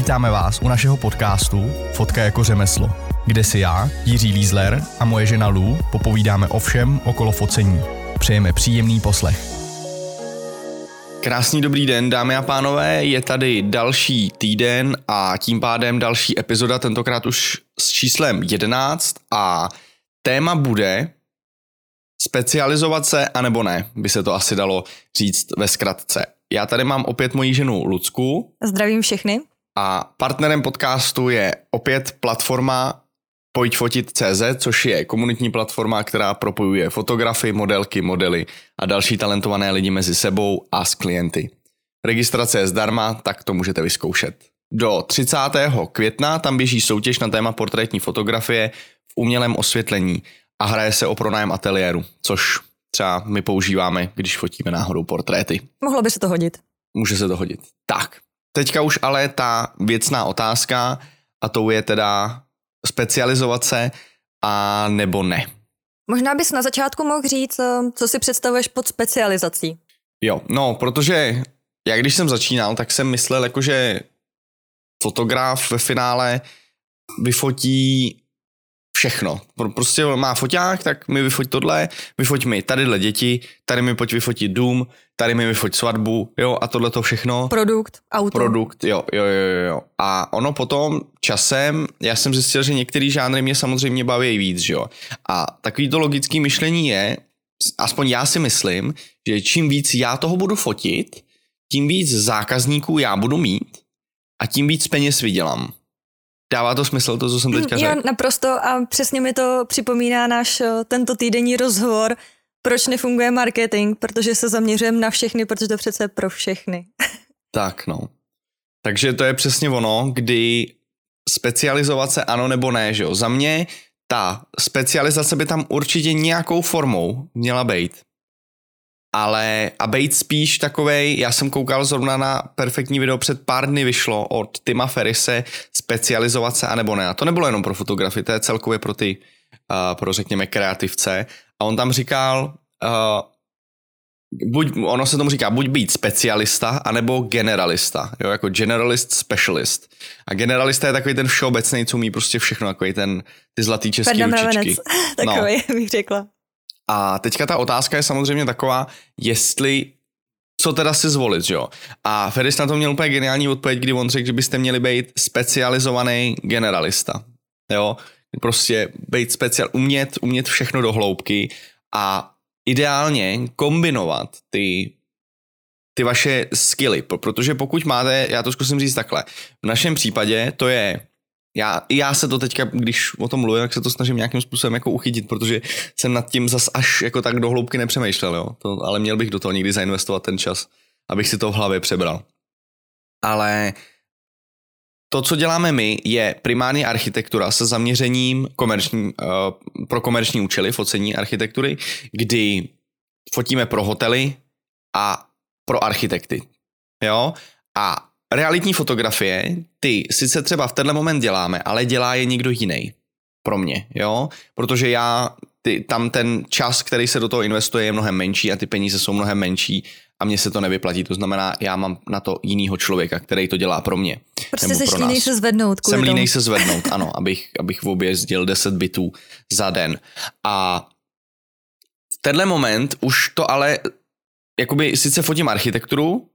Vítáme vás u našeho podcastu Fotka jako řemeslo, kde si já, Jiří Lízler a moje žena Lou popovídáme o všem okolo focení. Přejeme příjemný poslech. Krásný dobrý den, dámy a pánové, je tady další týden a tím pádem další epizoda, tentokrát už s číslem 11 a téma bude specializovat se, anebo ne, by se to asi dalo říct ve zkratce. Já tady mám opět moji ženu Lucku. Zdravím všechny. A partnerem podcastu je opět platforma Pojď fotit CZ, což je komunitní platforma, která propojuje fotografy, modelky, modely a další talentované lidi mezi sebou a s klienty. Registrace je zdarma, tak to můžete vyzkoušet. Do 30. května tam běží soutěž na téma portrétní fotografie v umělém osvětlení a hraje se o pronájem ateliéru, což třeba my používáme, když fotíme náhodou portréty. Mohlo by se to hodit. Může se to hodit. Tak, teďka už ale ta věcná otázka a tou je teda specializovat se a nebo ne. Možná bys na začátku mohl říct, eh, co si představuješ pod specializací. Jo, no, protože já když jsem začínal, tak jsem myslel, jakože fotograf ve finále vyfotí všechno. Prostě má foťák, tak mi vyfoť tohle, vyfoť mi tadyhle děti, tady mi pojď vyfotit dům, tady mi vyfoť svatbu, jo, a tohle to všechno. Produkt, auto. Produkt, jo, jo, jo, jo. A ono potom časem, já jsem zjistil, že některý žánry mě samozřejmě baví víc, jo. A takový to logický myšlení je, aspoň já si myslím, že čím víc já toho budu fotit, tím víc zákazníků já budu mít a tím víc peněz vydělám. Dává to smysl, to, co jsem teďka řekl? Jo, naprosto a přesně mi to připomíná náš eh, tento týdenní rozhovor, proč nefunguje marketing, protože se zaměřujeme na všechny, protože to přece pro všechny. tak, no. Takže to je přesně ono, kdy specializovat se ano nebo ne, že jo. Za mě ta specializace by tam určitě nějakou formou měla být ale a být spíš takovej, já jsem koukal zrovna na perfektní video, před pár dny vyšlo od Tima Ferise specializovat se, anebo ne. A to nebylo jenom pro fotografii, to je celkově pro ty, uh, pro řekněme kreativce. A on tam říkal, uh, buď, ono se tomu říká, buď být specialista, anebo generalista, jo, jako generalist, specialist. A generalista je takový ten všeobecný, co umí prostě všechno, jako ten, ty zlatý český ručičky. takový, no. bych řekla. A teďka ta otázka je samozřejmě taková, jestli co teda si zvolit, jo. A Ferris na to měl úplně geniální odpověď, kdy on řekl, že byste měli být specializovaný generalista. Jo, prostě být speciál, umět, umět všechno do hloubky a ideálně kombinovat ty ty vaše skilly, protože pokud máte, já to zkusím říct takhle, v našem případě to je já, já se to teďka, když o tom mluvím, tak se to snažím nějakým způsobem jako uchytit, protože jsem nad tím zas až jako tak do hloubky nepřemýšlel, jo. To, ale měl bych do toho někdy zainvestovat ten čas, abych si to v hlavě přebral. Ale to, co děláme my, je primárně architektura se zaměřením komerční, uh, pro komerční účely, focení architektury, kdy fotíme pro hotely a pro architekty. Jo? A realitní fotografie, ty sice třeba v tenhle moment děláme, ale dělá je někdo jiný. Pro mě, jo? Protože já, ty, tam ten čas, který se do toho investuje, je mnohem menší a ty peníze jsou mnohem menší a mně se to nevyplatí. To znamená, já mám na to jinýho člověka, který to dělá pro mě. Prostě jsi línej se zvednout. Jsem línej se zvednout, ano, abych, abych v sdělil 10 bitů za den. A v tenhle moment už to ale, jakoby sice fotím architekturu,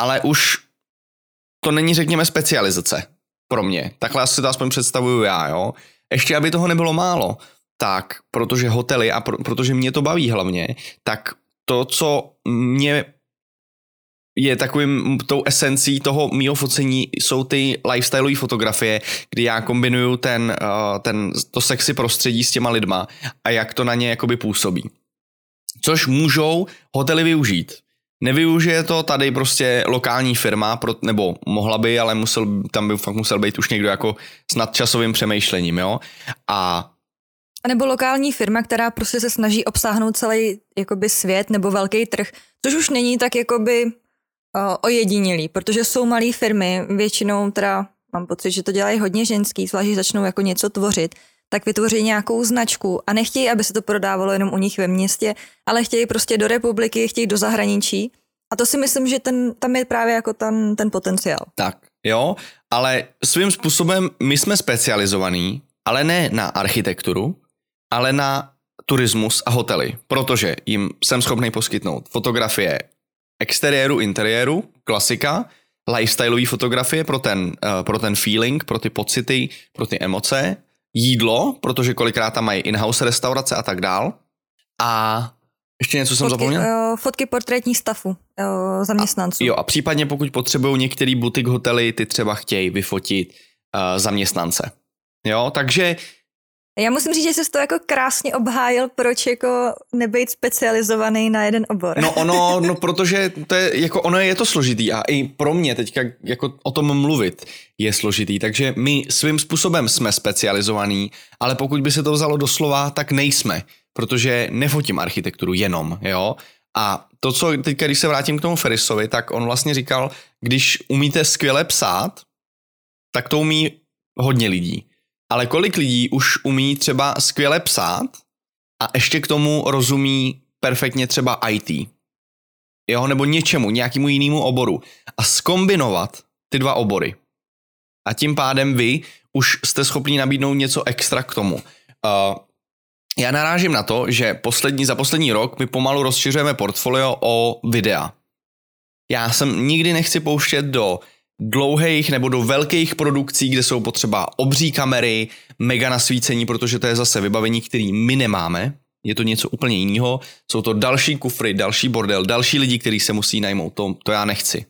ale už to není, řekněme, specializace pro mě. Takhle asi to aspoň představuju já, jo. Ještě, aby toho nebylo málo, tak protože hotely a pro, protože mě to baví hlavně, tak to, co mě je takovým tou esencí toho mýho focení jsou ty lifestyleové fotografie, kdy já kombinuju ten, uh, ten, to sexy prostředí s těma lidma a jak to na ně jakoby působí. Což můžou hotely využít. Nevyužije to tady prostě lokální firma, nebo mohla by, ale musel, tam by fakt musel být už někdo jako s nadčasovým přemýšlením, jo. A a nebo lokální firma, která prostě se snaží obsáhnout celý jakoby svět nebo velký trh, což už není tak jakoby uh, ojedinělý, protože jsou malé firmy, většinou teda mám pocit, že to dělají hodně ženský, zvlášť začnou jako něco tvořit, tak vytvoří nějakou značku a nechtějí, aby se to prodávalo jenom u nich ve městě, ale chtějí prostě do republiky, chtějí do zahraničí. A to si myslím, že ten, tam je právě jako ten, ten potenciál. Tak, jo, ale svým způsobem my jsme specializovaní, ale ne na architekturu, ale na turismus a hotely, protože jim jsem schopný poskytnout fotografie exteriéru, interiéru, klasika, lifestyleové fotografie pro ten, uh, pro ten feeling, pro ty pocity, pro ty emoce, jídlo, protože kolikrát tam mají in-house restaurace a tak dál. A ještě něco jsem fotky, zapomněl? Uh, fotky portrétních stavu uh, zaměstnanců. A, jo, a případně pokud potřebují některý butik hotely, ty třeba chtějí vyfotit uh, zaměstnance. Jo, takže já musím říct, že jsi to jako krásně obhájil, proč jako nebejt specializovaný na jeden obor. No ono, no protože to je, jako ono je to složitý a i pro mě teďka jako o tom mluvit je složitý, takže my svým způsobem jsme specializovaný, ale pokud by se to vzalo doslova, tak nejsme, protože nefotím architekturu jenom, jo. A to, co teďka, když se vrátím k tomu Ferrisovi, tak on vlastně říkal, když umíte skvěle psát, tak to umí hodně lidí ale kolik lidí už umí třeba skvěle psát a ještě k tomu rozumí perfektně třeba IT, jo, nebo něčemu, nějakému jinému oboru a skombinovat ty dva obory. A tím pádem vy už jste schopni nabídnout něco extra k tomu. Uh, já narážím na to, že poslední, za poslední rok my pomalu rozšiřujeme portfolio o videa. Já jsem nikdy nechci pouštět do dlouhých nebo do velkých produkcí, kde jsou potřeba obří kamery, mega nasvícení, protože to je zase vybavení, který my nemáme. Je to něco úplně jiného. Jsou to další kufry, další bordel, další lidi, kteří se musí najmout. To, to já nechci.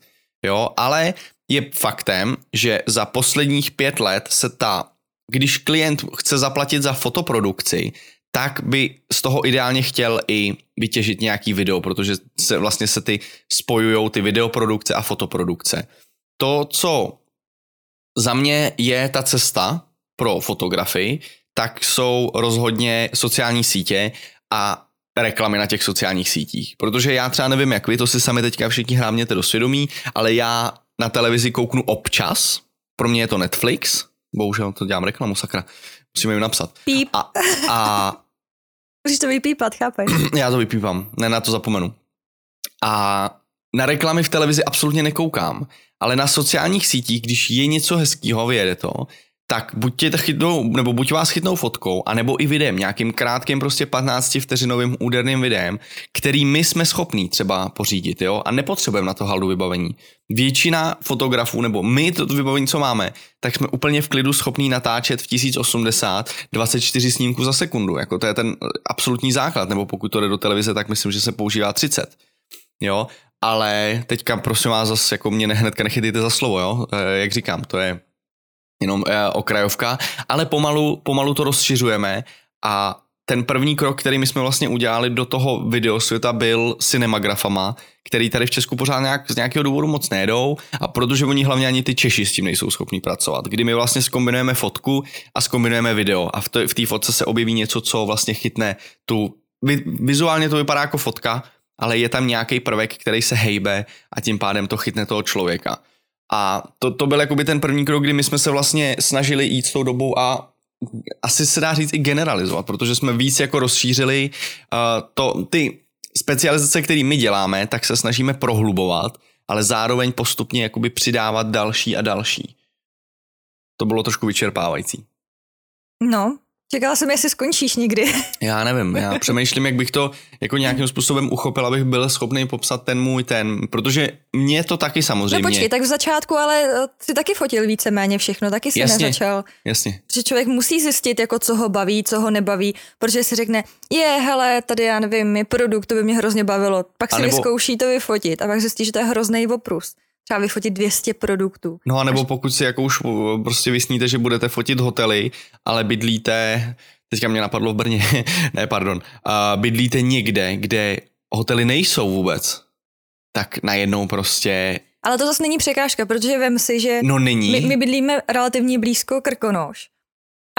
Jo, ale je faktem, že za posledních pět let se ta, když klient chce zaplatit za fotoprodukci, tak by z toho ideálně chtěl i vytěžit nějaký video, protože se vlastně se ty spojují ty videoprodukce a fotoprodukce to, co za mě je ta cesta pro fotografii, tak jsou rozhodně sociální sítě a reklamy na těch sociálních sítích. Protože já třeba nevím, jak vy, to si sami teďka všichni hrábněte do svědomí, ale já na televizi kouknu občas, pro mě je to Netflix, bohužel to dělám reklamu, sakra, musíme jim napsat. Píp. A, a Musíš to vypípat, chápeš? Já to vypípám, ne, na to zapomenu. A na reklamy v televizi absolutně nekoukám, ale na sociálních sítích, když je něco hezkého vyjede to, tak buď tě chytnou, nebo buď vás chytnou fotkou, anebo i videem, nějakým krátkým prostě 15 vteřinovým úderným videem, který my jsme schopní třeba pořídit, jo, a nepotřebujeme na to haldu vybavení. Většina fotografů, nebo my to vybavení, co máme, tak jsme úplně v klidu schopní natáčet v 1080 24 snímků za sekundu, jako to je ten absolutní základ, nebo pokud to jde do televize, tak myslím, že se používá 30. Jo, ale teďka prosím vás zase jako mě hnedka nechytejte za slovo, jo, e, jak říkám, to je jenom e, okrajovka, ale pomalu, pomalu to rozšiřujeme a ten první krok, který my jsme vlastně udělali do toho videosvěta byl cinemagrafama, který tady v Česku pořád nějak, z nějakého důvodu moc nejedou a protože oni hlavně ani ty Češi s tím nejsou schopni pracovat. Kdy my vlastně skombinujeme fotku a skombinujeme video a v té fotce se objeví něco, co vlastně chytne tu, vizuálně to vypadá jako fotka, ale je tam nějaký prvek, který se hejbe a tím pádem to chytne toho člověka. A to, to byl jakoby ten první krok, kdy my jsme se vlastně snažili jít s tou dobou a asi se dá říct i generalizovat, protože jsme víc jako rozšířili uh, to, ty specializace, které my děláme, tak se snažíme prohlubovat, ale zároveň postupně jakoby přidávat další a další. To bylo trošku vyčerpávající. No, Čekala jsem, jestli skončíš někdy. Já nevím, já přemýšlím, jak bych to jako nějakým způsobem uchopil, abych byl schopný popsat ten můj ten, protože mě to taky samozřejmě. No počkej, tak v začátku, ale eh, ty taky fotil víceméně všechno, taky si jasně, nezačal. Jasně. Že člověk musí zjistit, jako co ho baví, co ho nebaví, protože si řekne, je, hele, tady já nevím, je produkt, to by mě hrozně bavilo. Pak si nebo... vyzkouší to vyfotit a pak zjistí, že to je hrozný oprus třeba vyfotit 200 produktů. No a nebo pokud si jako už eh, prostě vysníte, že budete fotit hotely, ale bydlíte, teďka mě napadlo v Brně, ne pardon, uh, bydlíte někde, kde hotely nejsou vůbec, tak najednou prostě ale to zase není překážka, protože vem si, že no není. My, my bydlíme relativně blízko Krkonoš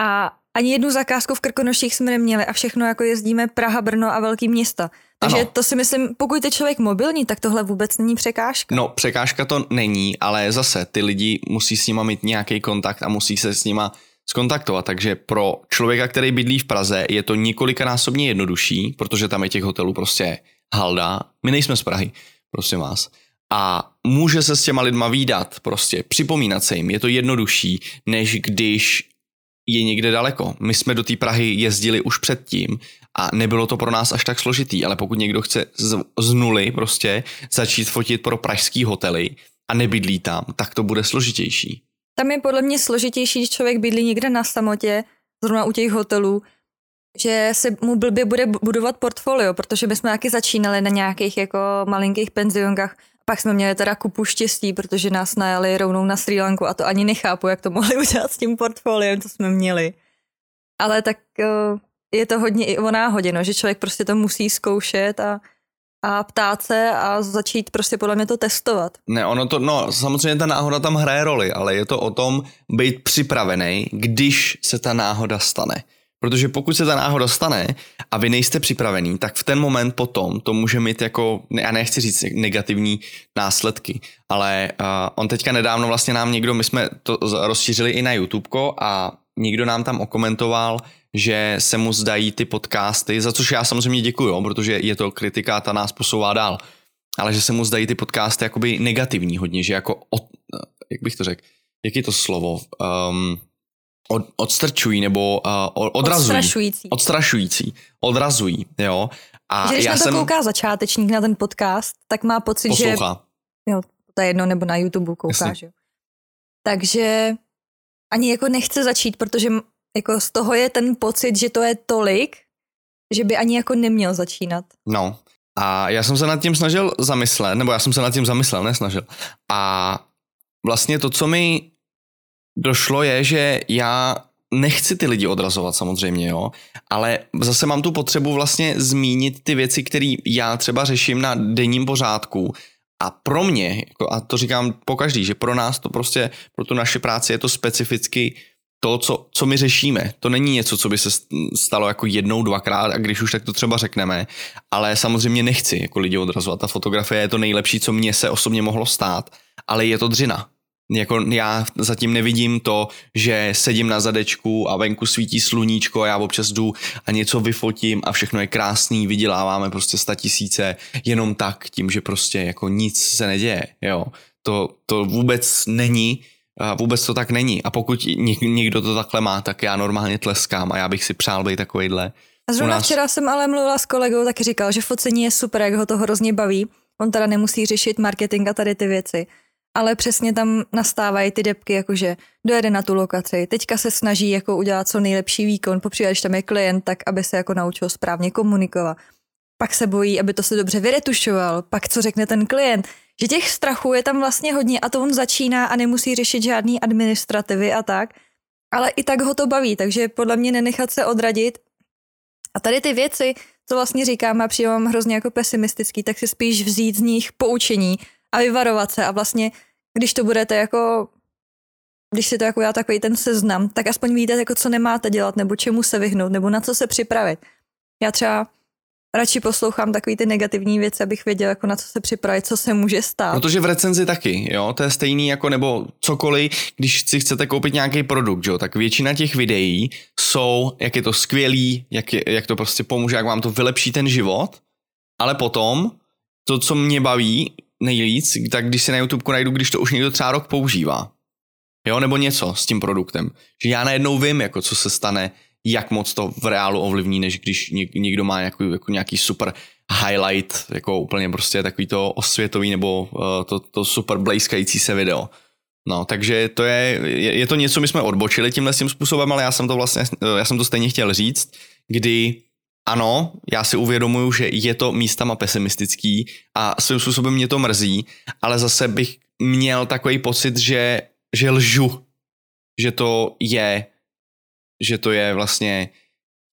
a ani jednu zakázku v Krkonoších jsme neměli a všechno jako jezdíme Praha, Brno a velký města. Takže ano. to si myslím, pokud je člověk mobilní, tak tohle vůbec není překážka. No, překážka to není, ale zase ty lidi musí s nima mít nějaký kontakt a musí se s nima skontaktovat. Takže pro člověka, který bydlí v Praze, je to několikanásobně jednodušší, protože tam je těch hotelů prostě halda. My nejsme z Prahy, prosím vás. a může se s těma lidma výdat, prostě připomínat se jim, je to jednodušší, než když je někde daleko. My jsme do té Prahy jezdili už předtím a nebylo to pro nás až tak složitý, ale pokud někdo chce z, z nuly prostě začít fotit pro pražský hotely a nebydlí tam, tak to bude složitější. Tam je podle mě složitější, když člověk bydlí někde na samotě, zrovna u těch hotelů, že se mu blbě bude budovat portfolio, protože my jsme taky začínali na nějakých jako malinkých penzionkách. Pak jsme měli teda kupu štěstí, protože nás najali rovnou na Sri Lanku a to ani nechápu, jak to mohli udělat s tím portfoliem, co jsme měli. Ale tak eh, je to hodně i o náhodě, no, že člověk prostě to musí zkoušet a, a ptát se a začít prostě podle mě to testovat. Ne, ono to, no samozřejmě ta náhoda tam hraje roli, ale je to o tom být připravený, když se ta náhoda stane. Protože pokud se ta náhoda stane a vy nejste připravený, tak v ten moment potom to může mít jako, já nechci říct negativní následky, ale uh, on teďka nedávno vlastně nám někdo, my jsme to rozšířili i na YouTube a někdo nám tam okomentoval, že se mu zdají ty podcasty, za což já samozřejmě děkuju, protože je to kritika, ta nás posouvá dál, ale že se mu zdají ty podcasty jakoby negativní hodně, že jako, od, jak bych to řekl, jak je to slovo, um, od, odstrčují nebo uh, odrazují. Odstrašující. Odstrašující. Odrazují, jo. A že když já na to jsem... kouká začátečník na ten podcast, tak má pocit, Poslouchá. že... Jo, to je jedno, nebo na YouTube kouká, že Takže ani jako nechce začít, protože jako z toho je ten pocit, že to je tolik, že by ani jako neměl začínat. No. A já jsem se nad tím snažil zamyslet, nebo já jsem se nad tím zamyslel, nesnažil. A vlastně to, co mi došlo je, že já nechci ty lidi odrazovat samozřejmě, jo, ale zase mám tu potřebu vlastně zmínit ty věci, které já třeba řeším na denním pořádku a pro mě, jako, a to říkám po každý, že pro nás to prostě, pro tu naši práci je to specificky to, co, co my řešíme. To není něco, co by se stalo jako jednou, dvakrát a když už tak to třeba řekneme, ale samozřejmě nechci jako lidi odrazovat. Ta fotografie je to nejlepší, co mně se osobně mohlo stát, ale je to dřina jako já zatím nevidím to, že sedím na zadečku a venku svítí sluníčko a já občas jdu a něco vyfotím a všechno je krásný, vyděláváme prostě sta tisíce jenom tak, tím, že prostě jako nic se neděje, jo. To, to vůbec není, vůbec to tak není a pokud někdo to takhle má, tak já normálně tleskám a já bych si přál být takovejhle. A zrovna nás... včera jsem ale mluvila s kolegou, taky říkal, že focení je super, jak ho to hrozně baví. On teda nemusí řešit marketing a tady ty věci ale přesně tam nastávají ty depky, jakože dojede na tu lokaci, teďka se snaží jako udělat co nejlepší výkon, popřípadě, když tam je klient, tak aby se jako naučil správně komunikovat. Pak se bojí, aby to se dobře vyretušoval, pak co řekne ten klient, že těch strachů je tam vlastně hodně a to on začíná a nemusí řešit žádný administrativy a tak, ale i tak ho to baví, takže podle mě nenechat se odradit. A tady ty věci, co vlastně říkám a přijím hrozně jako pesimistický, tak si spíš vzít z nich poučení a vyvarovat se a vlastně, když to budete jako když si to jako já takový ten seznam, tak aspoň víte, jako co nemáte dělat, nebo čemu se vyhnout, nebo na co se připravit. Já třeba radši poslouchám takový ty negativní věci, abych věděl, jako na co se připravit, co se může stát. Protože v recenzi taky, jo, to je stejný jako nebo cokoliv, když si chcete koupit nějaký produkt, jo, tak většina těch videí jsou, jak je to skvělý, jak, je, jak to prostě pomůže, jak vám to vylepší ten život, ale potom to, co mě baví, nejvíc, tak když si na YouTube najdu, když to už někdo třeba rok používá. Jo, nebo něco s tím produktem. Že já najednou vím, jako co se stane, jak moc to v reálu ovlivní, než když někdo má jako, jako nějaký super highlight, jako úplně prostě takový to osvětový nebo uh, to, to super blejskající se video. No, takže to je, je, je to něco, my jsme odbočili tímhle tím způsobem, ale já jsem to vlastně, já jsem to stejně chtěl říct, kdy ano, já si uvědomuju, že je to místama pesimistický a svým způsobem mě to mrzí, ale zase bych měl takový pocit, že, že lžu, že to je, že to je vlastně...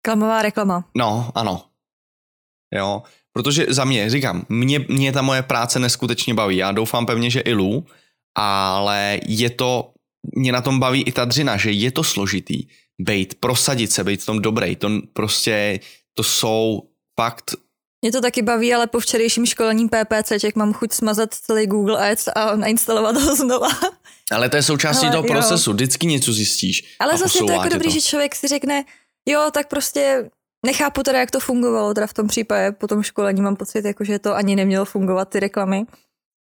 Klamová reklama. No, ano. Jo, protože za mě, říkám, mě, mě ta moje práce neskutečně baví. Já doufám pevně, že i Lu, ale je to, mě na tom baví i ta dřina, že je to složitý. Bejt, prosadit se, být v tom dobrý, to prostě to jsou fakt mě to taky baví, ale po včerejším školení PPC mám chuť smazat celý Google Ads a nainstalovat ho znova. Ale to je součástí ale, toho jo. procesu, vždycky něco zjistíš. Ale zase je to jako dobrý, to. že člověk si řekne, jo, tak prostě nechápu teda, jak to fungovalo, teda v tom případě po tom školení mám pocit, jako, že to ani nemělo fungovat ty reklamy.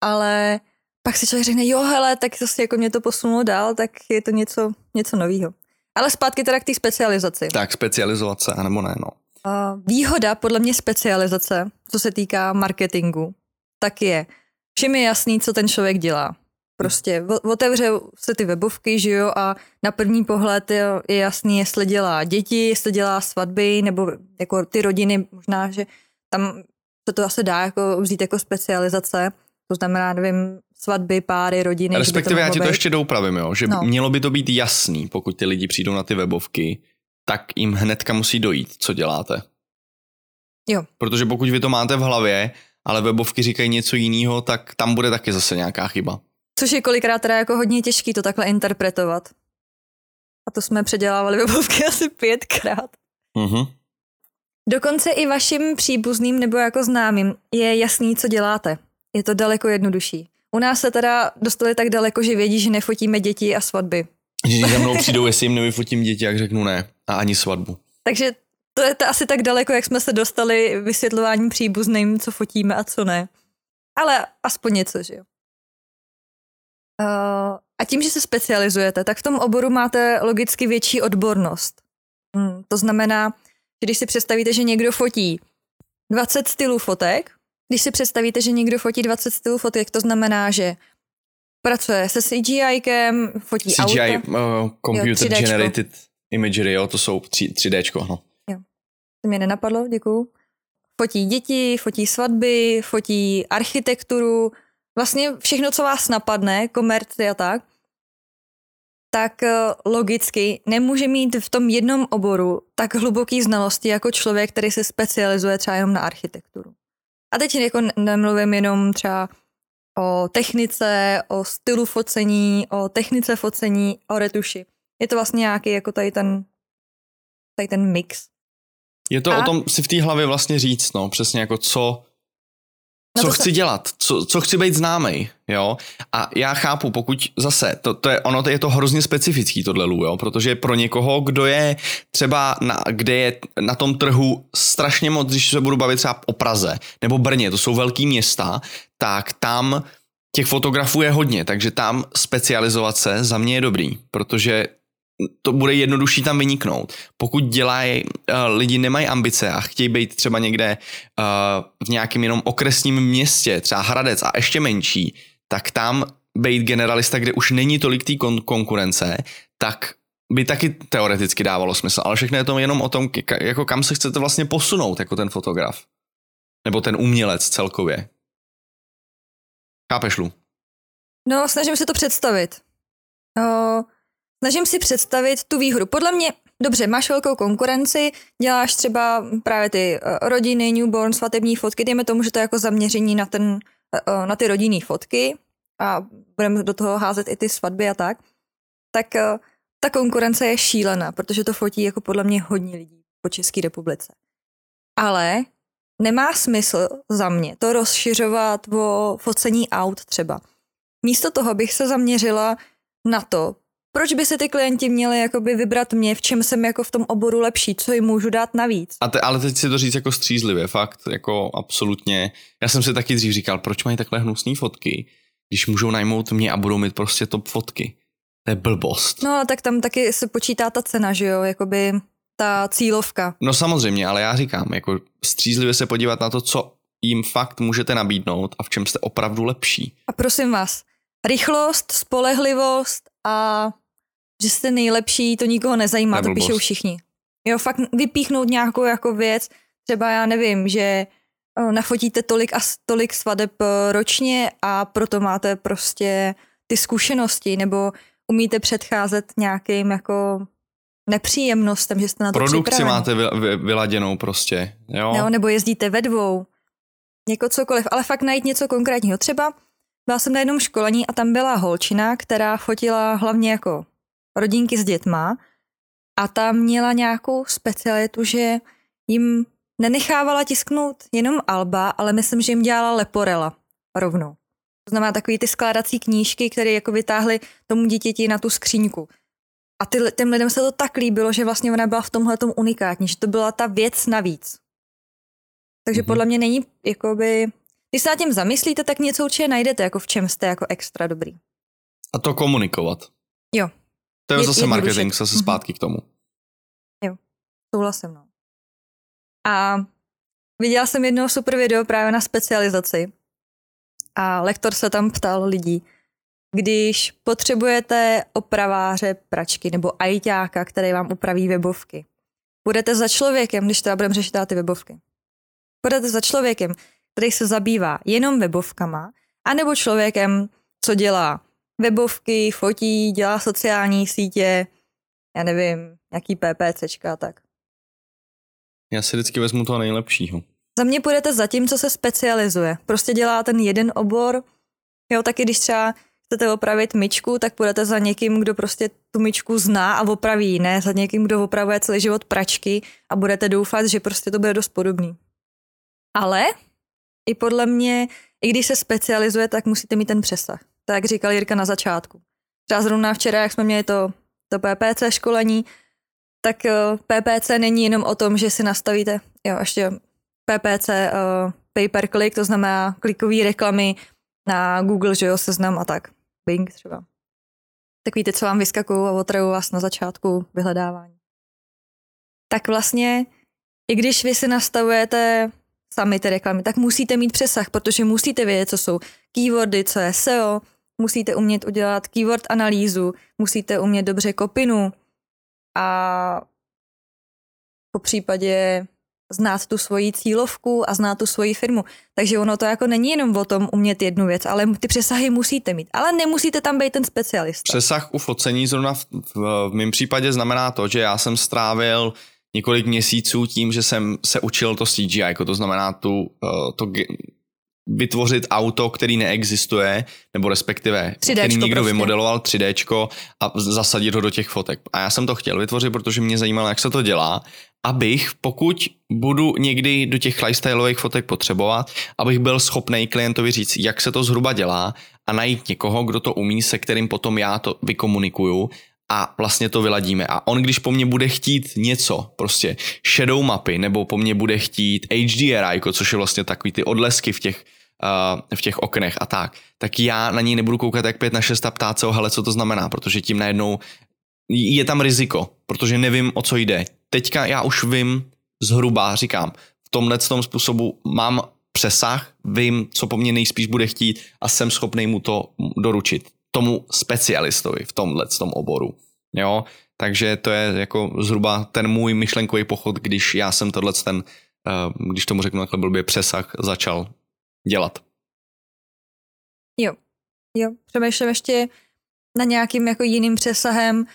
ale pak si člověk řekne, jo hele, tak zase jako mě to posunulo dál, tak je to něco, něco nového. Ale zpátky teda k té specializaci. Tak specializovat se, anebo ne, no. Výhoda podle mě specializace, co se týká marketingu, tak je, všem je jasný, co ten člověk dělá. Prostě otevře se ty webovky, že jo, a na první pohled je, je jasný, jestli dělá děti, jestli dělá svatby, nebo jako ty rodiny, možná, že tam se to asi dá jako vzít jako specializace, to znamená, nevím, svatby, páry, rodiny. Respektive já ti to ještě doupravím, jo, že no. mělo by to být jasný, pokud ty lidi přijdou na ty webovky, tak jim hnedka musí dojít, co děláte. Jo. Protože pokud vy to máte v hlavě, ale webovky říkají něco jiného, tak tam bude taky zase nějaká chyba. Což je kolikrát teda jako hodně těžký to takhle interpretovat. A to jsme předělávali webovky asi pětkrát. Uh-huh. Dokonce i vašim příbuzným nebo jako známým je jasný, co děláte. Je to daleko jednodušší. U nás se teda dostali tak daleko, že vědí, že nefotíme děti a svatby. Že za mnou přijdou, jestli jim nevyfotím děti, jak řeknu ne. A ani svatbu. Takže to je to asi tak daleko, jak jsme se dostali vysvětlováním příbuzným, co fotíme a co ne. Ale aspoň něco, že jo. Uh, a tím, že se specializujete, tak v tom oboru máte logicky větší odbornost. Hmm, to znamená, že když si představíte, že někdo fotí 20 stylů fotek, když si představíte, že někdo fotí 20 stylů fotek, to znamená, že pracuje se CGI-kem, fotí CGI, auta. Uh, Computer jo, Generated Imagery, jo, to jsou 3, 3D, no. Jo, to mě nenapadlo, děkuju. Fotí děti, fotí svatby, fotí architekturu, vlastně všechno, co vás napadne, komerci a tak, tak eh, logicky nemůže mít v tom jednom oboru tak hluboký znalosti jako člověk, který se specializuje třeba jenom na architekturu. A teď jako nemluvím jenom třeba o technice, o stylu focení, o technice focení, o retuši. Je to vlastně nějaký jako tady ten, tady ten mix. Je to a? o tom si v té hlavě vlastně říct, no, přesně jako co, No co chci se... dělat, co, co chci být známý, jo. A já chápu, pokud zase, to, to je, ono to je to hrozně specifický tohle lů, jo, protože pro někoho, kdo je třeba, na, kde je na tom trhu strašně moc, když se budu bavit třeba o Praze nebo Brně, to jsou velký města, tak tam těch fotografů je hodně, takže tam specializovat se za mě je dobrý, protože to bude jednodušší tam vyniknout. Pokud dělají, uh, lidi nemají ambice a chtějí být třeba někde uh, v nějakém jenom okresním městě, třeba Hradec a ještě menší, tak tam být generalista, kde už není tolik té kon- konkurence, tak by taky teoreticky dávalo smysl, ale všechno je to jenom o tom, jako kam se chcete vlastně posunout jako ten fotograf. Nebo ten umělec celkově. Chápeš, Lu? No, snažím se to představit. Uh, snažím si představit tu výhodu. Podle mě, dobře, máš velkou konkurenci, děláš třeba právě ty uh, rodiny, newborn, svatební fotky, dejme tomu, že to je jako zaměření na, ten, uh, na ty rodinné fotky a budeme do toho házet i ty svatby a tak, tak ta konkurence je šílená, protože to fotí jako podle mě hodně lidí po České republice. Ale nemá smysl za mě to rozšiřovat o focení aut třeba. Místo toho bych se zaměřila na to, proč by se ty klienti měli jakoby vybrat mě, v čem jsem jako v tom oboru lepší, co jim můžu dát navíc. A te, ale teď si to říct jako střízlivě, fakt, jako absolutně. Já jsem si taky dřív říkal, proč mají takhle hnusné fotky, když můžou najmout mě a budou mít prostě top fotky. To je blbost. No ale tak tam taky se počítá ta cena, že jo, jakoby ta cílovka. No samozřejmě, ale já říkám, jako střízlivě se podívat na to, co jim fakt můžete nabídnout a v čem jste opravdu lepší. A prosím vás, rychlost, spolehlivost a že jste nejlepší, to nikoho nezajímá, to píšou všichni. Jo, fakt vypíchnout nějakou jako věc, třeba já nevím, že nafotíte tolik a tolik svadeb e, ročně a proto máte prostě ty zkušenosti, nebo umíte předcházet nějakým jako nepříjemnostem, že jste na to Produkci připraven. máte vy, vy, vyladěnou prostě, jo? jo? Nebo jezdíte ve dvou, jako cokoliv, ale fakt najít něco konkrétního. Třeba byla jsem na jednom školení a tam byla holčina, která fotila hlavně jako rodinky s dětma a ta měla nějakou specialitu, že jim nenechávala tisknout jenom alba, ale myslím, že jim dělala leporela rovnou. To znamená takový ty skládací knížky, které jako vytáhly tomu dítěti na tu skříňku. A ty, těm lidem se to tak líbilo, že vlastně ona byla v tomhle unikátní, že to byla ta věc navíc. Takže mm-hmm. podle mě není, jakoby, Když se nad tím zamyslíte, tak něco určitě najdete, jako v čem jste jako extra dobrý. A to komunikovat. Jo. To je, Je- zase jednoduše. marketing, zase Mhm. zpátky k tomu. Souhlasím, no. A viděla jsem jedno super video právě na specializaci. A lektor se tam ptal lidí, když potřebujete opraváře pračky nebo ajťáka, který vám upraví webovky, budete za člověkem, když teda budeme řešit ty webovky, budete za člověkem, který se zabývá jenom webovkama, anebo člověkem, co dělá webovky, fotí, dělá sociální sítě, já nevím, jaký PPCčka a tak. Já si vždycky vezmu toho nejlepšího. Za mě půjdete za tím, co se specializuje. Prostě dělá ten jeden obor. Jo, taky když třeba chcete opravit myčku, tak půjdete za někým, kdo prostě tu myčku zná a opraví, ne za někým, kdo opravuje celý život pračky a budete doufat, že prostě to bude dost podobný. Ale i podle mě, i když se specializuje, tak musíte mít ten přesah. Tak jak říkal Jirka na začátku. Třeba zrovna včera, jak jsme měli to, to PPC školení, tak eh, PPC není jenom o tom, že si nastavíte, jo, ještě PPC uh, pay per click, to znamená klikové reklamy na Google, že jo, seznam a tak. Bing třeba. Tak víte, co vám vyskakují a otrajují vás na začátku vyhledávání. Tak vlastně, i když vy si nastavujete sami ty reklamy, tak musíte mít přesah, protože musíte vědět, co jsou keywordy, co je SEO, musíte umět udělat keyword analýzu, musíte umět dobře kopinu a po případě znát tu svoji cílovku a znát tu svoji firmu. Takže ono to jako není jenom o tom umět jednu věc, ale ty přesahy musíte mít. Ale nemusíte tam být ten specialista. Přesah u focení zrovna v, v, v mém případě znamená to, že já jsem strávil několik měsíců tím, že jsem se učil to CGI, jako to znamená tu, uh, to vytvořit auto, který neexistuje, nebo respektive, 3Dčko který někdo prostě. vymodeloval 3D a zasadit ho do těch fotek. A já jsem to chtěl vytvořit, protože mě zajímalo, jak se to dělá, abych, pokud budu někdy do těch lifestyleových fotek potřebovat, abych byl schopný klientovi říct, jak se to zhruba dělá a najít někoho, kdo to umí, se kterým potom já to vykomunikuju a vlastně to vyladíme. A on, když po mně bude chtít něco, prostě shadow mapy, nebo po mně bude chtít HDR, jako což je vlastně takový ty odlesky v těch, uh, v těch oknech a tak, tak já na něj nebudu koukat jak pět na šest a ptát se hele, co to znamená, protože tím najednou je tam riziko, protože nevím, o co jde. Teďka já už vím zhruba, říkám, v tomhle tom způsobu mám přesah, vím, co po mně nejspíš bude chtít a jsem schopný mu to doručit tomu specialistovi v tomhle tom oboru. Jo, takže to je jako zhruba ten můj myšlenkový pochod, když já jsem tohle ten, eh, když tomu řeknu takhle blbě, přesah začal dělat. Jo, jo. Přemýšlím ještě na nějakým jako jiným přesahem.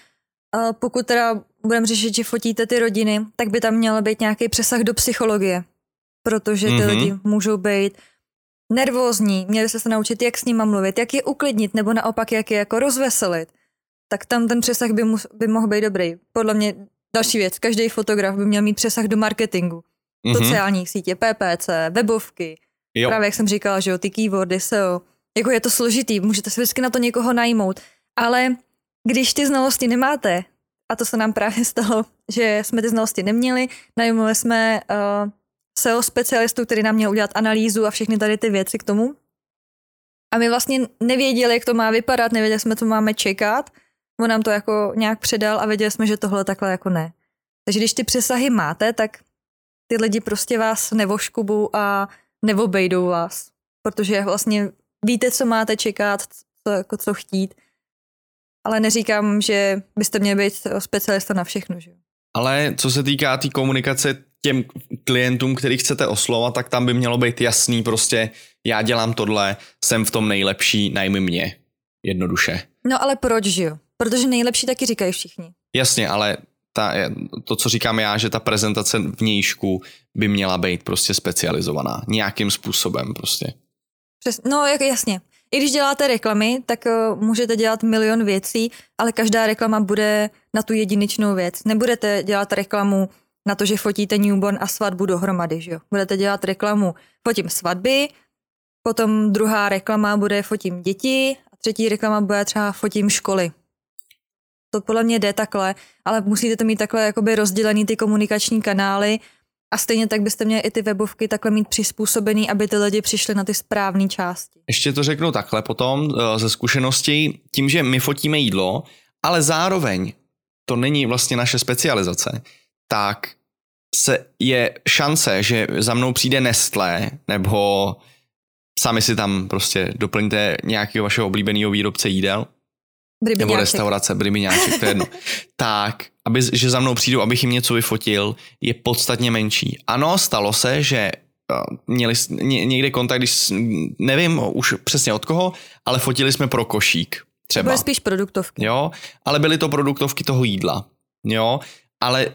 A pokud teda budeme řešit, že fotíte ty rodiny, tak by tam měl být nějaký přesah do psychologie. Protože ty Mhm. mm-hmm. lidi můžou být nervózní, měli se se naučit, jak s nima mluvit, jak je uklidnit, nebo naopak, jak je jako rozveselit. Tak tam ten přesah by, mus, by mohl být dobrý. Podle mě další věc, každý fotograf by měl mít přesah do marketingu. Mhm. Sociálních sítě, PPC, webovky, Jo, Právě jak jsem říkala, že jo, ty keywordy, SEO. Jako je to složitý, můžete si vždycky na to někoho najmout, ale když ty znalosti nemáte, a to se nám právě stalo, že jsme ty znalosti neměli, najmuli jsme uh, SEO specialistu, který nám měl udělat analýzu a všechny tady ty věci k tomu. A my vlastně nevěděli, jak to má vypadat, nevěděli jsme, co máme čekat. On nám to jako nějak předal a věděli jsme, že tohle takhle jako ne. Takže když ty přesahy máte, tak ty lidi prostě vás nevoškubu a neobejdou vás, protože vlastně víte, co máte čekat, co, jako co chtít, ale neříkám, že byste měli být specialista na všechno, že. Ale co se týká té tý komunikace těm klientům, který chcete oslovat, tak tam by mělo být jasný prostě, já dělám tohle, jsem v tom nejlepší, najmi mě. Jednoduše. No ale proč, že jo? Protože nejlepší taky říkají všichni. Jasně, ale ta, to, co říkám já, že ta prezentace vnějšku by měla být prostě specializovaná. Nějakým způsobem prostě. Přes, no jak jasně. I když děláte reklamy, tak uh, můžete dělat milion věcí, ale každá reklama bude na tu jedinečnou věc. Nebudete dělat reklamu na to, že fotíte newborn a svatbu dohromady, že jo? Budete dělat reklamu, fotím svatby, potom druhá reklama bude fotím děti a třetí reklama bude třeba fotím školy. To podle mě jde takhle, ale musíte to mít takhle jakoby rozdělený ty komunikační kanály A stejně tak byste měli i ty webovky takhle mít přizpůsobený, aby ty lidi přišli na ty správné části. Ještě to řeknu takhle potom eh, ze zkušenosti, tím, že my fotíme jídlo, ale zároveň to není vlastně naše specializace, tak se je šance, že za mnou přijde Nestlé, nebo sami si tam prostě doplňte nějakého vašeho oblíbeného výrobce jídel, nebo restaurace, Brybiňáček, to je jedno. tak, aby, že za mnou přijdou, abych jim něco vyfotil, je podstatně menší. Ano, stalo se, že měli někde kontakt, když nevím už přesně od koho, ale fotili jsme pro košík. Třeba. Byly spíš produktovky. Jo, ale byly to produktovky toho jídla. Jo, ale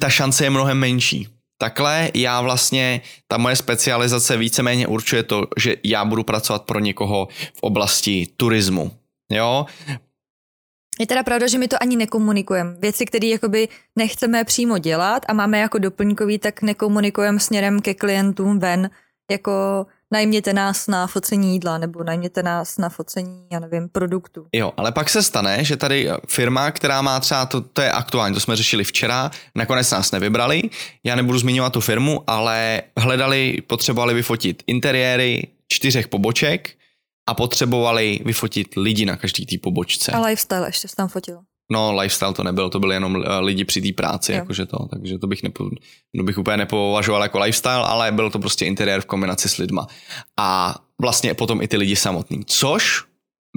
ta šance je mnohem menší. Takhle já vlastně, ta moje specializace víceméně určuje to, že já budu pracovat pro někoho v oblasti turismu. Jo, je teda pravda, že my to ani nekomunikujeme. Věci, které jakoby nechceme přímo dělat a máme jako doplňkový, tak nekomunikujeme směrem ke klientům ven, jako najměte nás na focení jídla nebo najměte nás na focení, já nevím, produktu. Jo, ale pak se stane, že tady firma, která má třeba, to, to je aktuální, to jsme řešili včera, nakonec nás nevybrali, já nebudu zmiňovat tu firmu, ale hledali, potřebovali vyfotit interiéry čtyřech poboček, a potřebovali vyfotit lidi na každý té pobočce. A lifestyle ještě tam fotil. No, lifestyle to nebylo, to byly jenom eh, lidi při té práci, jo. jakože to, takže to bych, nepo, to bych úplně nepovažoval jako lifestyle, ale byl to prostě interiér v kombinaci s lidma. A vlastně potom i ty lidi samotný, což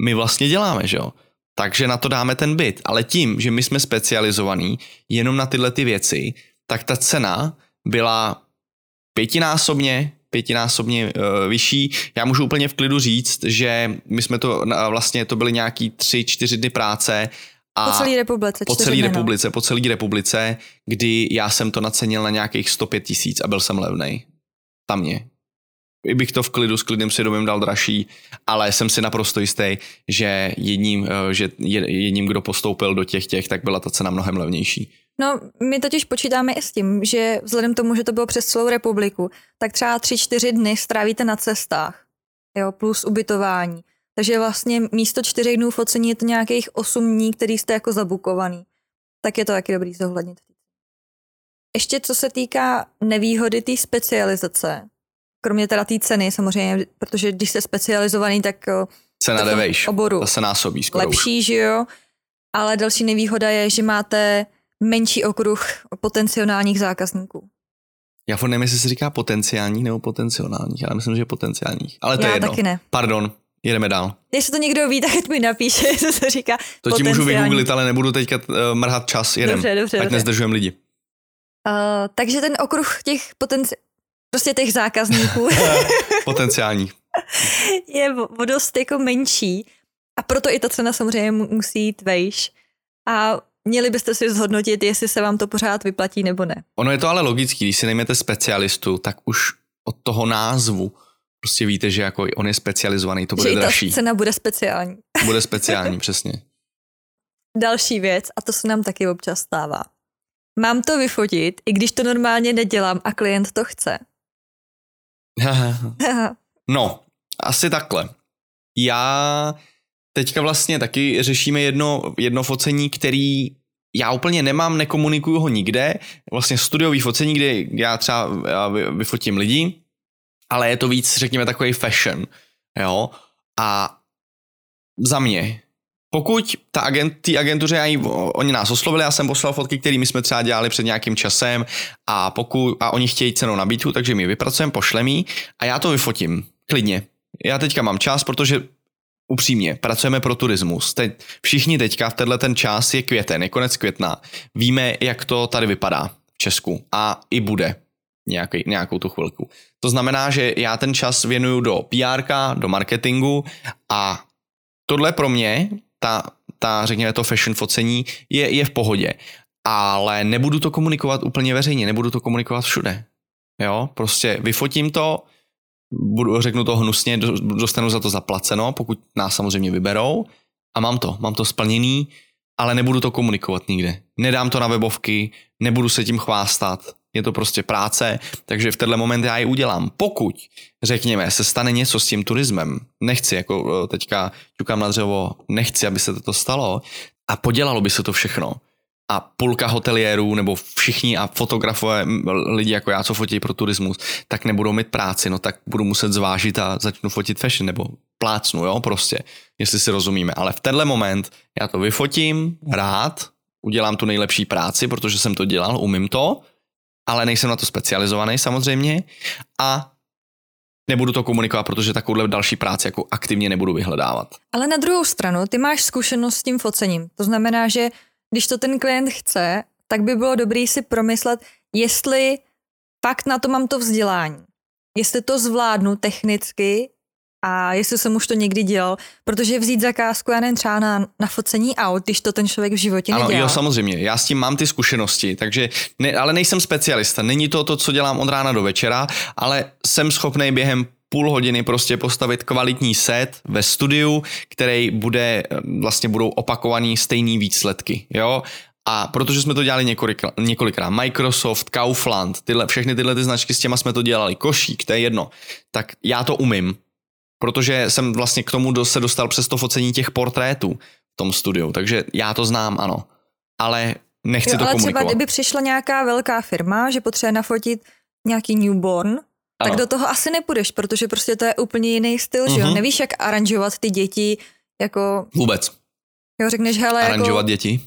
my vlastně děláme, že jo. Takže na to dáme ten byt, ale tím, že my jsme specializovaní jenom na tyhle ty věci, tak ta cena byla pětinásobně pětinásobně uh, vyšší. Já můžu úplně v klidu říct, že my jsme to vlastně, to byly nějaký tři, čtyři dny práce a po celé republice. Po celé republice, po celé republice, kdy já jsem to nacenil na nějakých 105 tisíc a byl jsem levnej. Tam mě. I bych to v klidu s klidným svědomím dal dražší, ale jsem si naprosto jistý, že jedním, eh, že jedním, kdo postoupil do těch těch, tak byla ta cena mnohem levnější. No, my totiž počítáme i s tím, že vzhledem k tomu, že to bylo přes celou republiku, tak třeba tři, čtyři dny strávíte na cestách, jo, plus ubytování. Takže vlastně místo čtyřech dnů focení je to nějakých osm dní, který jste jako zabukovaný. Tak je to taky dobrý zohlednit. Ještě co se týká nevýhody té specializace, kromě teda té ceny samozřejmě, protože když jste specializovaný, tak cena jde vejš, oboru to se násobí skoro lepší, už. že jo? Ale další nevýhoda je, že máte menší okruh potenciálních zákazníků. Já furt nevím, jestli se říká potenciálních nebo potenciálních, ale myslím, že potenciálních. Ale to Já je jedno. taky ne. Pardon, jedeme dál. Jestli to někdo ví, tak mi napíše, jestli se říká To ti můžu vygooglit, ale nebudu teďka uh, mrhat čas, jedem. Dobře, dobře. Ať nezdržujeme lidi. Uh, takže ten okruh těch potenci... prostě těch zákazníků potenciálních je o dost jako menší a proto i ta cena samozřejmě musí jít vejš. A Měli byste si zhodnotit, jestli se vám to pořád vyplatí nebo ne. Ono je to ale logický, když si nejmete specialistu, tak už od toho názvu prostě víte, že jako on je specializovaný, to bude že dražší. ta cena bude speciální. Bude speciální, přesně. Další věc, a to se nám taky občas stává. Mám to vyfotit, i když to normálně nedělám a klient to chce. no, asi takhle. Já teďka vlastně taky řešíme jedno, jedno focení, který já úplně nemám, nekomunikuju ho nikde, vlastně studiový focení, kde já třeba já vyfotím lidi, ale je to víc, řekněme, takový fashion, jo, a za mě, pokud ta agent, ty agentuře, já jí, oni nás oslovili, já jsem poslal fotky, které my jsme třeba dělali před nějakým časem a pokud, a oni chtějí cenou nabídku, takže my vypracujeme, pošlem a já to vyfotím, klidně. Já teďka mám čas, protože upřímně, pracujeme pro turismus. Teď, všichni teďka v tenhle ten čas je květen, je konec května. Víme, jak to tady vypadá v Česku a i bude nějaký, nějakou tu chvilku. To znamená, že já ten čas věnuju do PR, do marketingu a tohle pro mě, ta, ta řekněme to fashion focení, je, je v pohodě. Ale nebudu to komunikovat úplně veřejně, nebudu to komunikovat všude. Jo, prostě vyfotím to, budu, řeknu to hnusně, dostanu za to zaplaceno, pokud nás samozřejmě vyberou a mám to, mám to splněný, ale nebudu to komunikovat nikde. Nedám to na webovky, nebudu se tím chvástat, je to prostě práce, takže v tenhle moment já ji udělám. Pokud, řekněme, se stane něco s tím turismem, nechci, jako teďka ťukám na dřevo, nechci, aby se to stalo a podělalo by se to všechno a půlka hoteliérů nebo všichni a fotografové lidi jako já, co fotí pro turismus, tak nebudou mít práci, no tak budu muset zvážit a začnu fotit fashion nebo plácnu, jo, prostě, jestli si rozumíme. Ale v tenhle moment já to vyfotím rád, udělám tu nejlepší práci, protože jsem to dělal, umím to, ale nejsem na to specializovaný samozřejmě a nebudu to komunikovat, protože takovouhle další práci jako aktivně nebudu vyhledávat. Ale na druhou stranu, ty máš zkušenost s tím focením. To znamená, že když to ten klient chce, tak by bylo dobré si promyslet, jestli fakt na to mám to vzdělání. Jestli to zvládnu technicky a jestli jsem už to někdy dělal, protože vzít zakázku, já nevím, třeba na, na focení aut, když to ten člověk v životě ano, nedělal. jo, samozřejmě, já s tím mám ty zkušenosti, takže, ne, ale nejsem specialista, není to to, co dělám od rána do večera, ale jsem schopný během půl hodiny prostě postavit kvalitní set ve studiu, který bude, vlastně budou opakovaný stejný výsledky, jo, a protože jsme to dělali několikrát, několikrát, Microsoft, Kaufland, tyhle, všechny tyhle ty značky, s těma jsme to dělali, košík, to je jedno, tak já to umím, protože jsem vlastně k tomu se dostal přes to focení těch portrétů v tom studiu, takže já to znám, ano, ale nechci jo, to ale komunikovat. třeba kdyby přišla nějaká velká firma, že potřebuje nafotit nějaký newborn, ano. tak do toho asi nepůjdeš, protože prostě to je úplně jiný styl, uh-huh. že jo? Mhm. Nevíš, jak aranžovat ty děti jako... Vůbec. Jo, řekneš, hele, jako- Aranžovat jako... děti?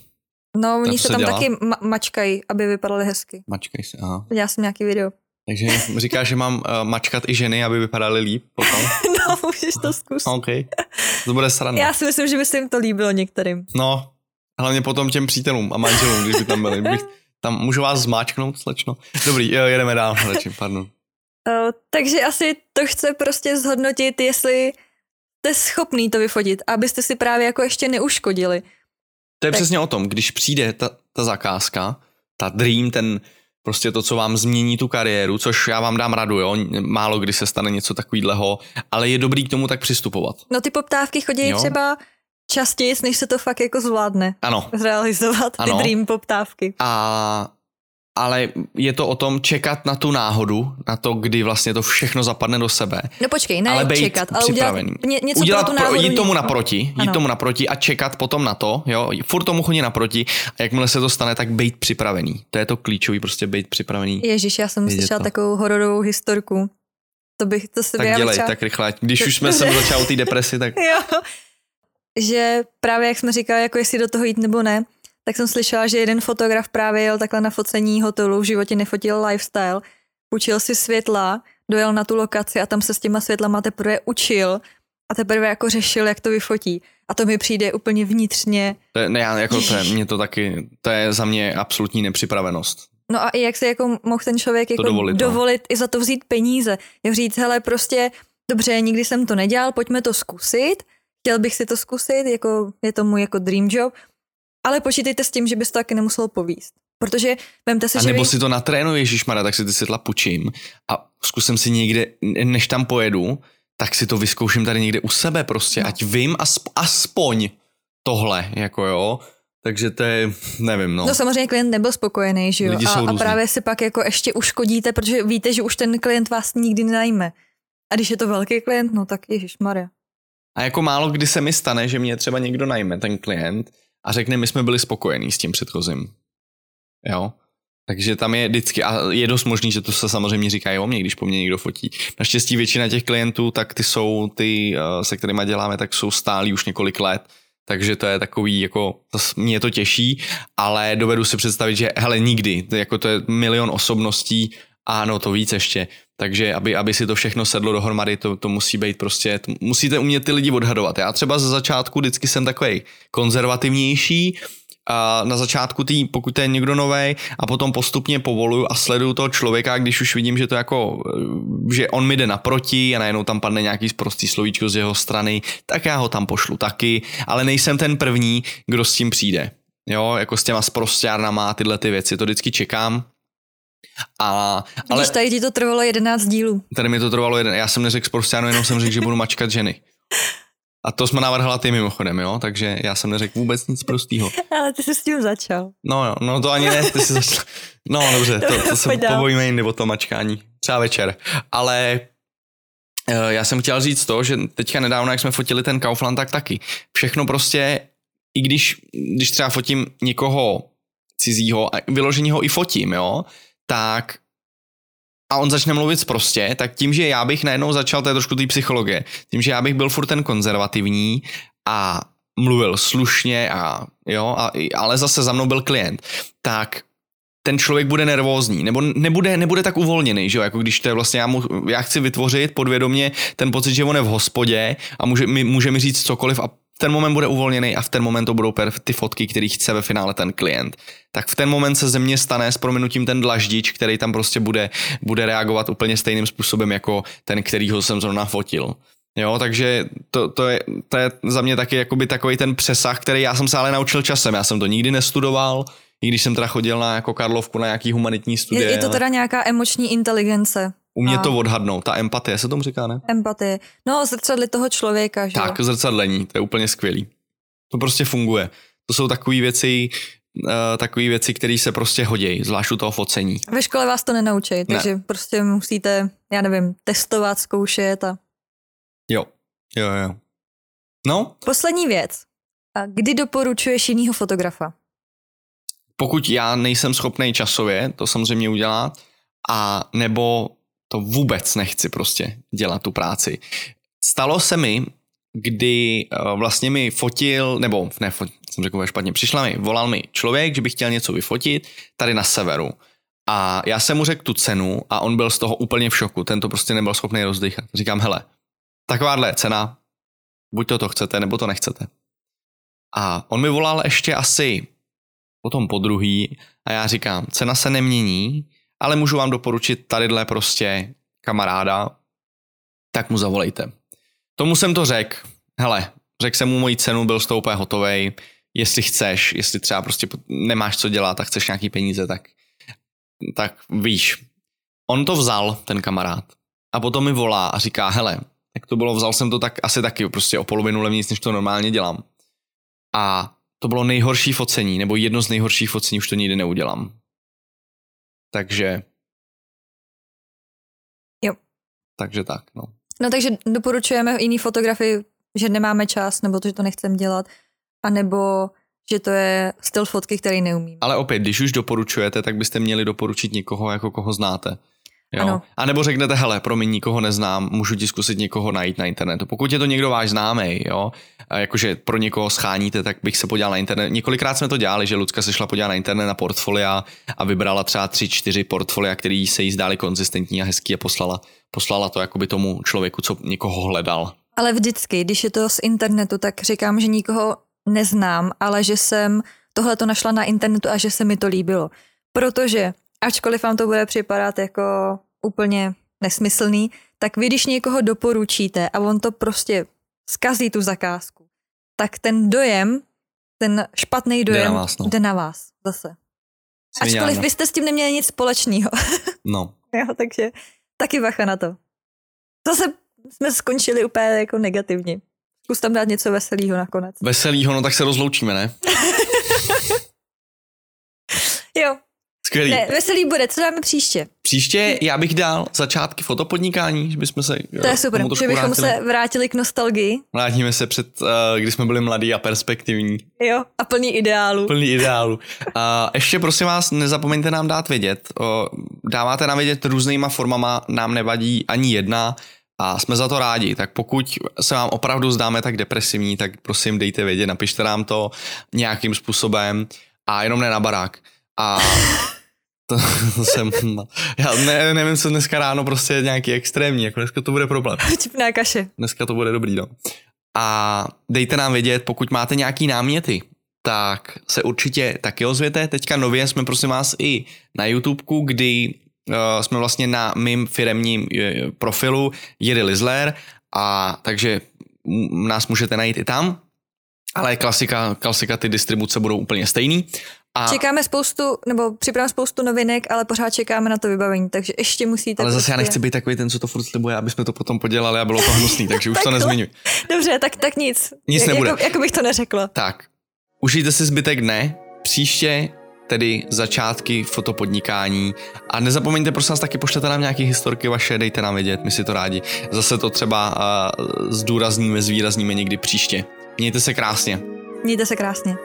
No, oni se tam dělá? taky ma- mačkají, aby vypadaly hezky. Mačkají se, aha. Já jsem nějaký video. Takže říkáš, že mám uh, mačkat i ženy, aby vypadaly líp potom? no, můžeš to zkusit. OK, to bude sranda. Já si myslím, že by se jim to líbilo některým. No, hlavně potom těm přítelům a manželům, když by tam byli. Bych, tam můžu vás zmáčknout, slečno. Dobrý, jo, jedeme dál, radši, pardon. Uh, takže asi to chce prostě zhodnotit, jestli jste schopný to vyfotit, abyste si právě jako ještě neuškodili. To je tak. přesně o tom, když přijde ta, ta zakázka, ta dream, ten prostě to, co vám změní tu kariéru, což já vám dám radu, jo, málo kdy se stane něco takového, ale je dobrý k tomu tak přistupovat. No ty poptávky chodí jo? třeba častěji, než se to fakt jako zvládne. Ano. Zrealizovat ty ano. dream poptávky. A ale je to o tom čekat na tu náhodu, na to, kdy vlastně to všechno zapadne do sebe. No počkej, ne ale čekat, ale připravený. udělat ně, něco udělat pro tu náhodu. Jít tomu naproti, jít ano. tomu naproti a čekat potom na to, jo, furt tomu chodí naproti a jakmile se to stane, tak být připravený. To je to klíčový, prostě být připravený. Ježíš, já jsem slyšela takovou hororovou historku. To bych, to se Tak dělej, třeba... tak rychle. Když už jsme se začali té depresi, tak... jo. Že právě jak jsme říkali, jako jestli do toho jít nebo ne, tak jsem slyšela, že jeden fotograf právě jel takhle na focení hotelu, v životě nefotil lifestyle, učil si světla, dojel na tu lokaci a tam se s těma světlama teprve učil a teprve jako řešil, jak to vyfotí. A to mi přijde úplně vnitřně. To je, ne, já, jako to je, mě to taky, to je za mě absolutní nepřipravenost. No a i jak se jako mohl ten člověk jako dovolit, no. dovolit no. i za to vzít peníze. Jak říct, hele, prostě dobře, nikdy jsem to nedělal, pojďme to zkusit, chtěl bych si to zkusit, jako je to můj jako dream job, ale počítejte s tím, že bys to taky nemuselo povíst. Protože vemte si, a že nebo vy... si to natrénuji, Ježíšmara, tak si ty světla půjčím a zkusím si někde, než tam pojedu, tak si to vyzkouším tady někde u sebe prostě, no. ať vím asp- aspoň tohle, jako jo. Takže to je, nevím, no. No samozřejmě klient nebyl spokojený, že jo? Lidi a, a právě si pak jako ještě uškodíte, protože víte, že už ten klient vás nikdy nenajme. A když je to velký klient, no tak Ježíš Maria. A jako málo kdy se mi stane, že mě třeba někdo najme, ten klient, a řekne, my jsme byli spokojení s tím předchozím. Jo? Takže tam je vždycky, a je dost možný, že to se samozřejmě říká o mě, když po mně někdo fotí. Naštěstí většina těch klientů, tak ty jsou, ty, eh, se kterými děláme, tak jsou stálí už několik let. Takže to je takový, jako, to, mě to těší, ale dovedu si představit, že hele, nikdy, jako to je milion osobností, ano, to víc ještě. Takže aby, aby si to všechno sedlo dohromady, to, to musí být prostě, to, musíte umět ty lidi odhadovat. Já třeba ze začátku vždycky jsem takový konzervativnější, a na začátku tý, pokud to je někdo nový a potom postupně povoluju a sleduju toho člověka, když už vidím, že to jako, že on mi jde naproti a najednou tam padne nějaký sprostý slovíčko z jeho strany, tak já ho tam pošlu taky, ale nejsem ten první, kdo s tím přijde. Jo, jako s těma sprostěrnama a tyhle ty věci, to vždycky čekám, a, ale Když tady ti to trvalo 11 dílů. Tady mi to trvalo jeden. Já jsem neřekl sportiánu, jenom jsem řekl, že budu mačkat ženy. A to jsme navrhla ty mimochodem, jo? Takže já jsem neřekl vůbec nic prostýho. Ale ty jsi s tím začal. No jo, no to ani ne, ty jsi začal. No dobře, to, to se pobojíme jindy o tom mačkání. Třeba večer. Ale eh, já jsem chtěl říct to, že teďka nedávno, jak jsme fotili ten Kaufland, tak taky. Všechno prostě, i když, když třeba fotím někoho cizího a vyložení ho i fotím, jo, tak a on začne mluvit prostě, tak tím, že já bych najednou začal, to je trošku té psychologie, tím, že já bych byl furt ten konzervativní a mluvil slušně a jo, a, ale zase za mnou byl klient, tak ten člověk bude nervózní, nebo nebude, nebude tak uvolněný, že jo, jako když to je vlastně, já, mu, já chci vytvořit podvědomě ten pocit, že on je v hospodě a může mi, může mi říct cokoliv a ten moment bude uvolněný a v ten moment to budou ty fotky, který chce ve finále ten klient. Tak v ten moment se ze mě stane s prominutím ten dlaždič, který tam prostě bude, bude reagovat úplně stejným způsobem jako ten, kterýho jsem zrovna fotil. Jo, takže to, to, je, to je za mě taky jakoby takový ten přesah, který já jsem se ale naučil časem. Já jsem to nikdy nestudoval, i když jsem teda chodil na jako Karlovku na nějaký humanitní studie. Je, je to teda nějaká emoční inteligence. Umě a... to odhadnout, ta empatie se tomu říká, ne? Empatie. No, zrcadli toho člověka, že Tak, zrcadlení, to je úplně skvělý. To prostě funguje. To jsou takové věci, uh, takové věci, které se prostě hodí, zvlášť u toho focení. Ve škole vás to nenaučí, takže ne. prostě musíte, já nevím, testovat, zkoušet a... Jo, jo, jo. No? Poslední věc. A kdy doporučuješ jinýho fotografa? Pokud já nejsem schopný časově to samozřejmě udělat, a nebo to vůbec nechci prostě dělat tu práci. Stalo se mi, kdy uh, vlastně mi fotil, nebo ne, jsem řekl špatně, přišla mi, volal mi člověk, že by chtěl něco vyfotit tady na severu. A já jsem mu řekl tu cenu a on byl z toho úplně v šoku, ten to prostě nebyl schopný rozdýchat. Říkám, hele, takováhle cena, buď to to chcete, nebo to nechcete. A on mi volal ještě asi potom po druhý a já říkám, cena se nemění, ale můžu vám doporučit tadyhle prostě kamaráda, tak mu zavolejte. Tomu jsem to řekl, hele, řekl jsem mu moji cenu, byl toho úplně hotovej, jestli chceš, jestli třeba prostě nemáš co dělat a chceš nějaký peníze, tak, tak víš. On to vzal, ten kamarád, a potom mi volá a říká, hele, jak to bylo, vzal jsem to tak asi taky prostě o polovinu levnější, než to normálně dělám. A to bylo nejhorší focení, nebo jedno z nejhorších focení, už to nikdy neudělám. Takže... Jo. Takže tak, no. No takže doporučujeme jiný fotografii, že nemáme čas, nebo to, že to nechcem dělat, anebo že to je styl fotky, který neumím. Ale opět, když už doporučujete, tak byste měli doporučit někoho, jako koho znáte. Jo? Ano. A nebo řeknete, hele, promiň, nikoho neznám, můžu ti zkusit někoho najít na internetu. Pokud je to někdo váš známý, jo, a jakože pro někoho scháníte, tak bych se podíval na internet. Několikrát jsme to dělali, že Lucka se šla podívat na internet na portfolia a vybrala třeba tři, čtyři portfolia, které se jí zdály konzistentní a hezký a poslala, poslala to jakoby tomu člověku, co někoho hledal. Ale vždycky, když je to z internetu, tak říkám, že nikoho neznám, ale že jsem tohle to našla na internetu a že se mi to líbilo. Protože ačkoliv vám to bude připadat jako úplně nesmyslný, tak vy, když někoho doporučíte a on to prostě zkazí tu zakázku, tak ten dojem, ten špatný dojem jde na vás, no. jde na vás zase. Ačkoliv vy jste s tím neměli nic společného. No. jo, takže taky bacha na to. Zase jsme skončili úplně jako negativně. Zkus tam dát něco veselého nakonec. Veselého, no tak se rozloučíme, ne? jo, Skvělý. Ne, veselý bude, co dáme příště? Příště já bych dal začátky fotopodnikání, že bychom se To je super, že bychom vrátili. se vrátili k nostalgii. Vrátíme se před, uh, když jsme byli mladí a perspektivní. Jo, a plný ideálu. Plný ideálu. A ještě prosím vás, nezapomeňte nám dát vědět. Dáváte nám vědět různýma formama, nám nevadí ani jedna a jsme za to rádi. Tak pokud se vám opravdu zdáme tak depresivní, tak prosím dejte vědět, napište nám to nějakým způsobem a jenom ne na barák. A to, to jsem, já ne, nevím, co dneska ráno prostě je nějaký extrémní, jako dneska to bude problém. Čipná kaše. Dneska to bude dobrý, no. A dejte nám vědět, pokud máte nějaký náměty, tak se určitě taky ozvěte. Teďka nově jsme prosím vás i na YouTubeku, kdy uh, jsme vlastně na mým firemním uh, profilu Jiry Lizler a takže nás můžete najít i tam, ale klasika, klasika ty distribuce budou úplně stejný a... Čekáme spoustu, nebo připravíme spoustu novinek, ale pořád čekáme na to vybavení, takže ještě musíte... Ale zase prostě... já nechci být takový ten, co to furt slibuje, aby jsme to potom podělali a bylo to hnusný, takže už to nezmiňuj. Dobře, tak, tak nic. Nic nebude. Jako, jako bych to neřekla. Tak, užijte si zbytek dne, příště tedy začátky fotopodnikání a nezapomeňte prosím vás taky pošlete nám nějaké historky vaše, dejte nám vědět, my si to rádi. Zase to třeba uh, zdůrazníme, zvýrazníme někdy příště. Mějte se krásně. Mějte se krásně.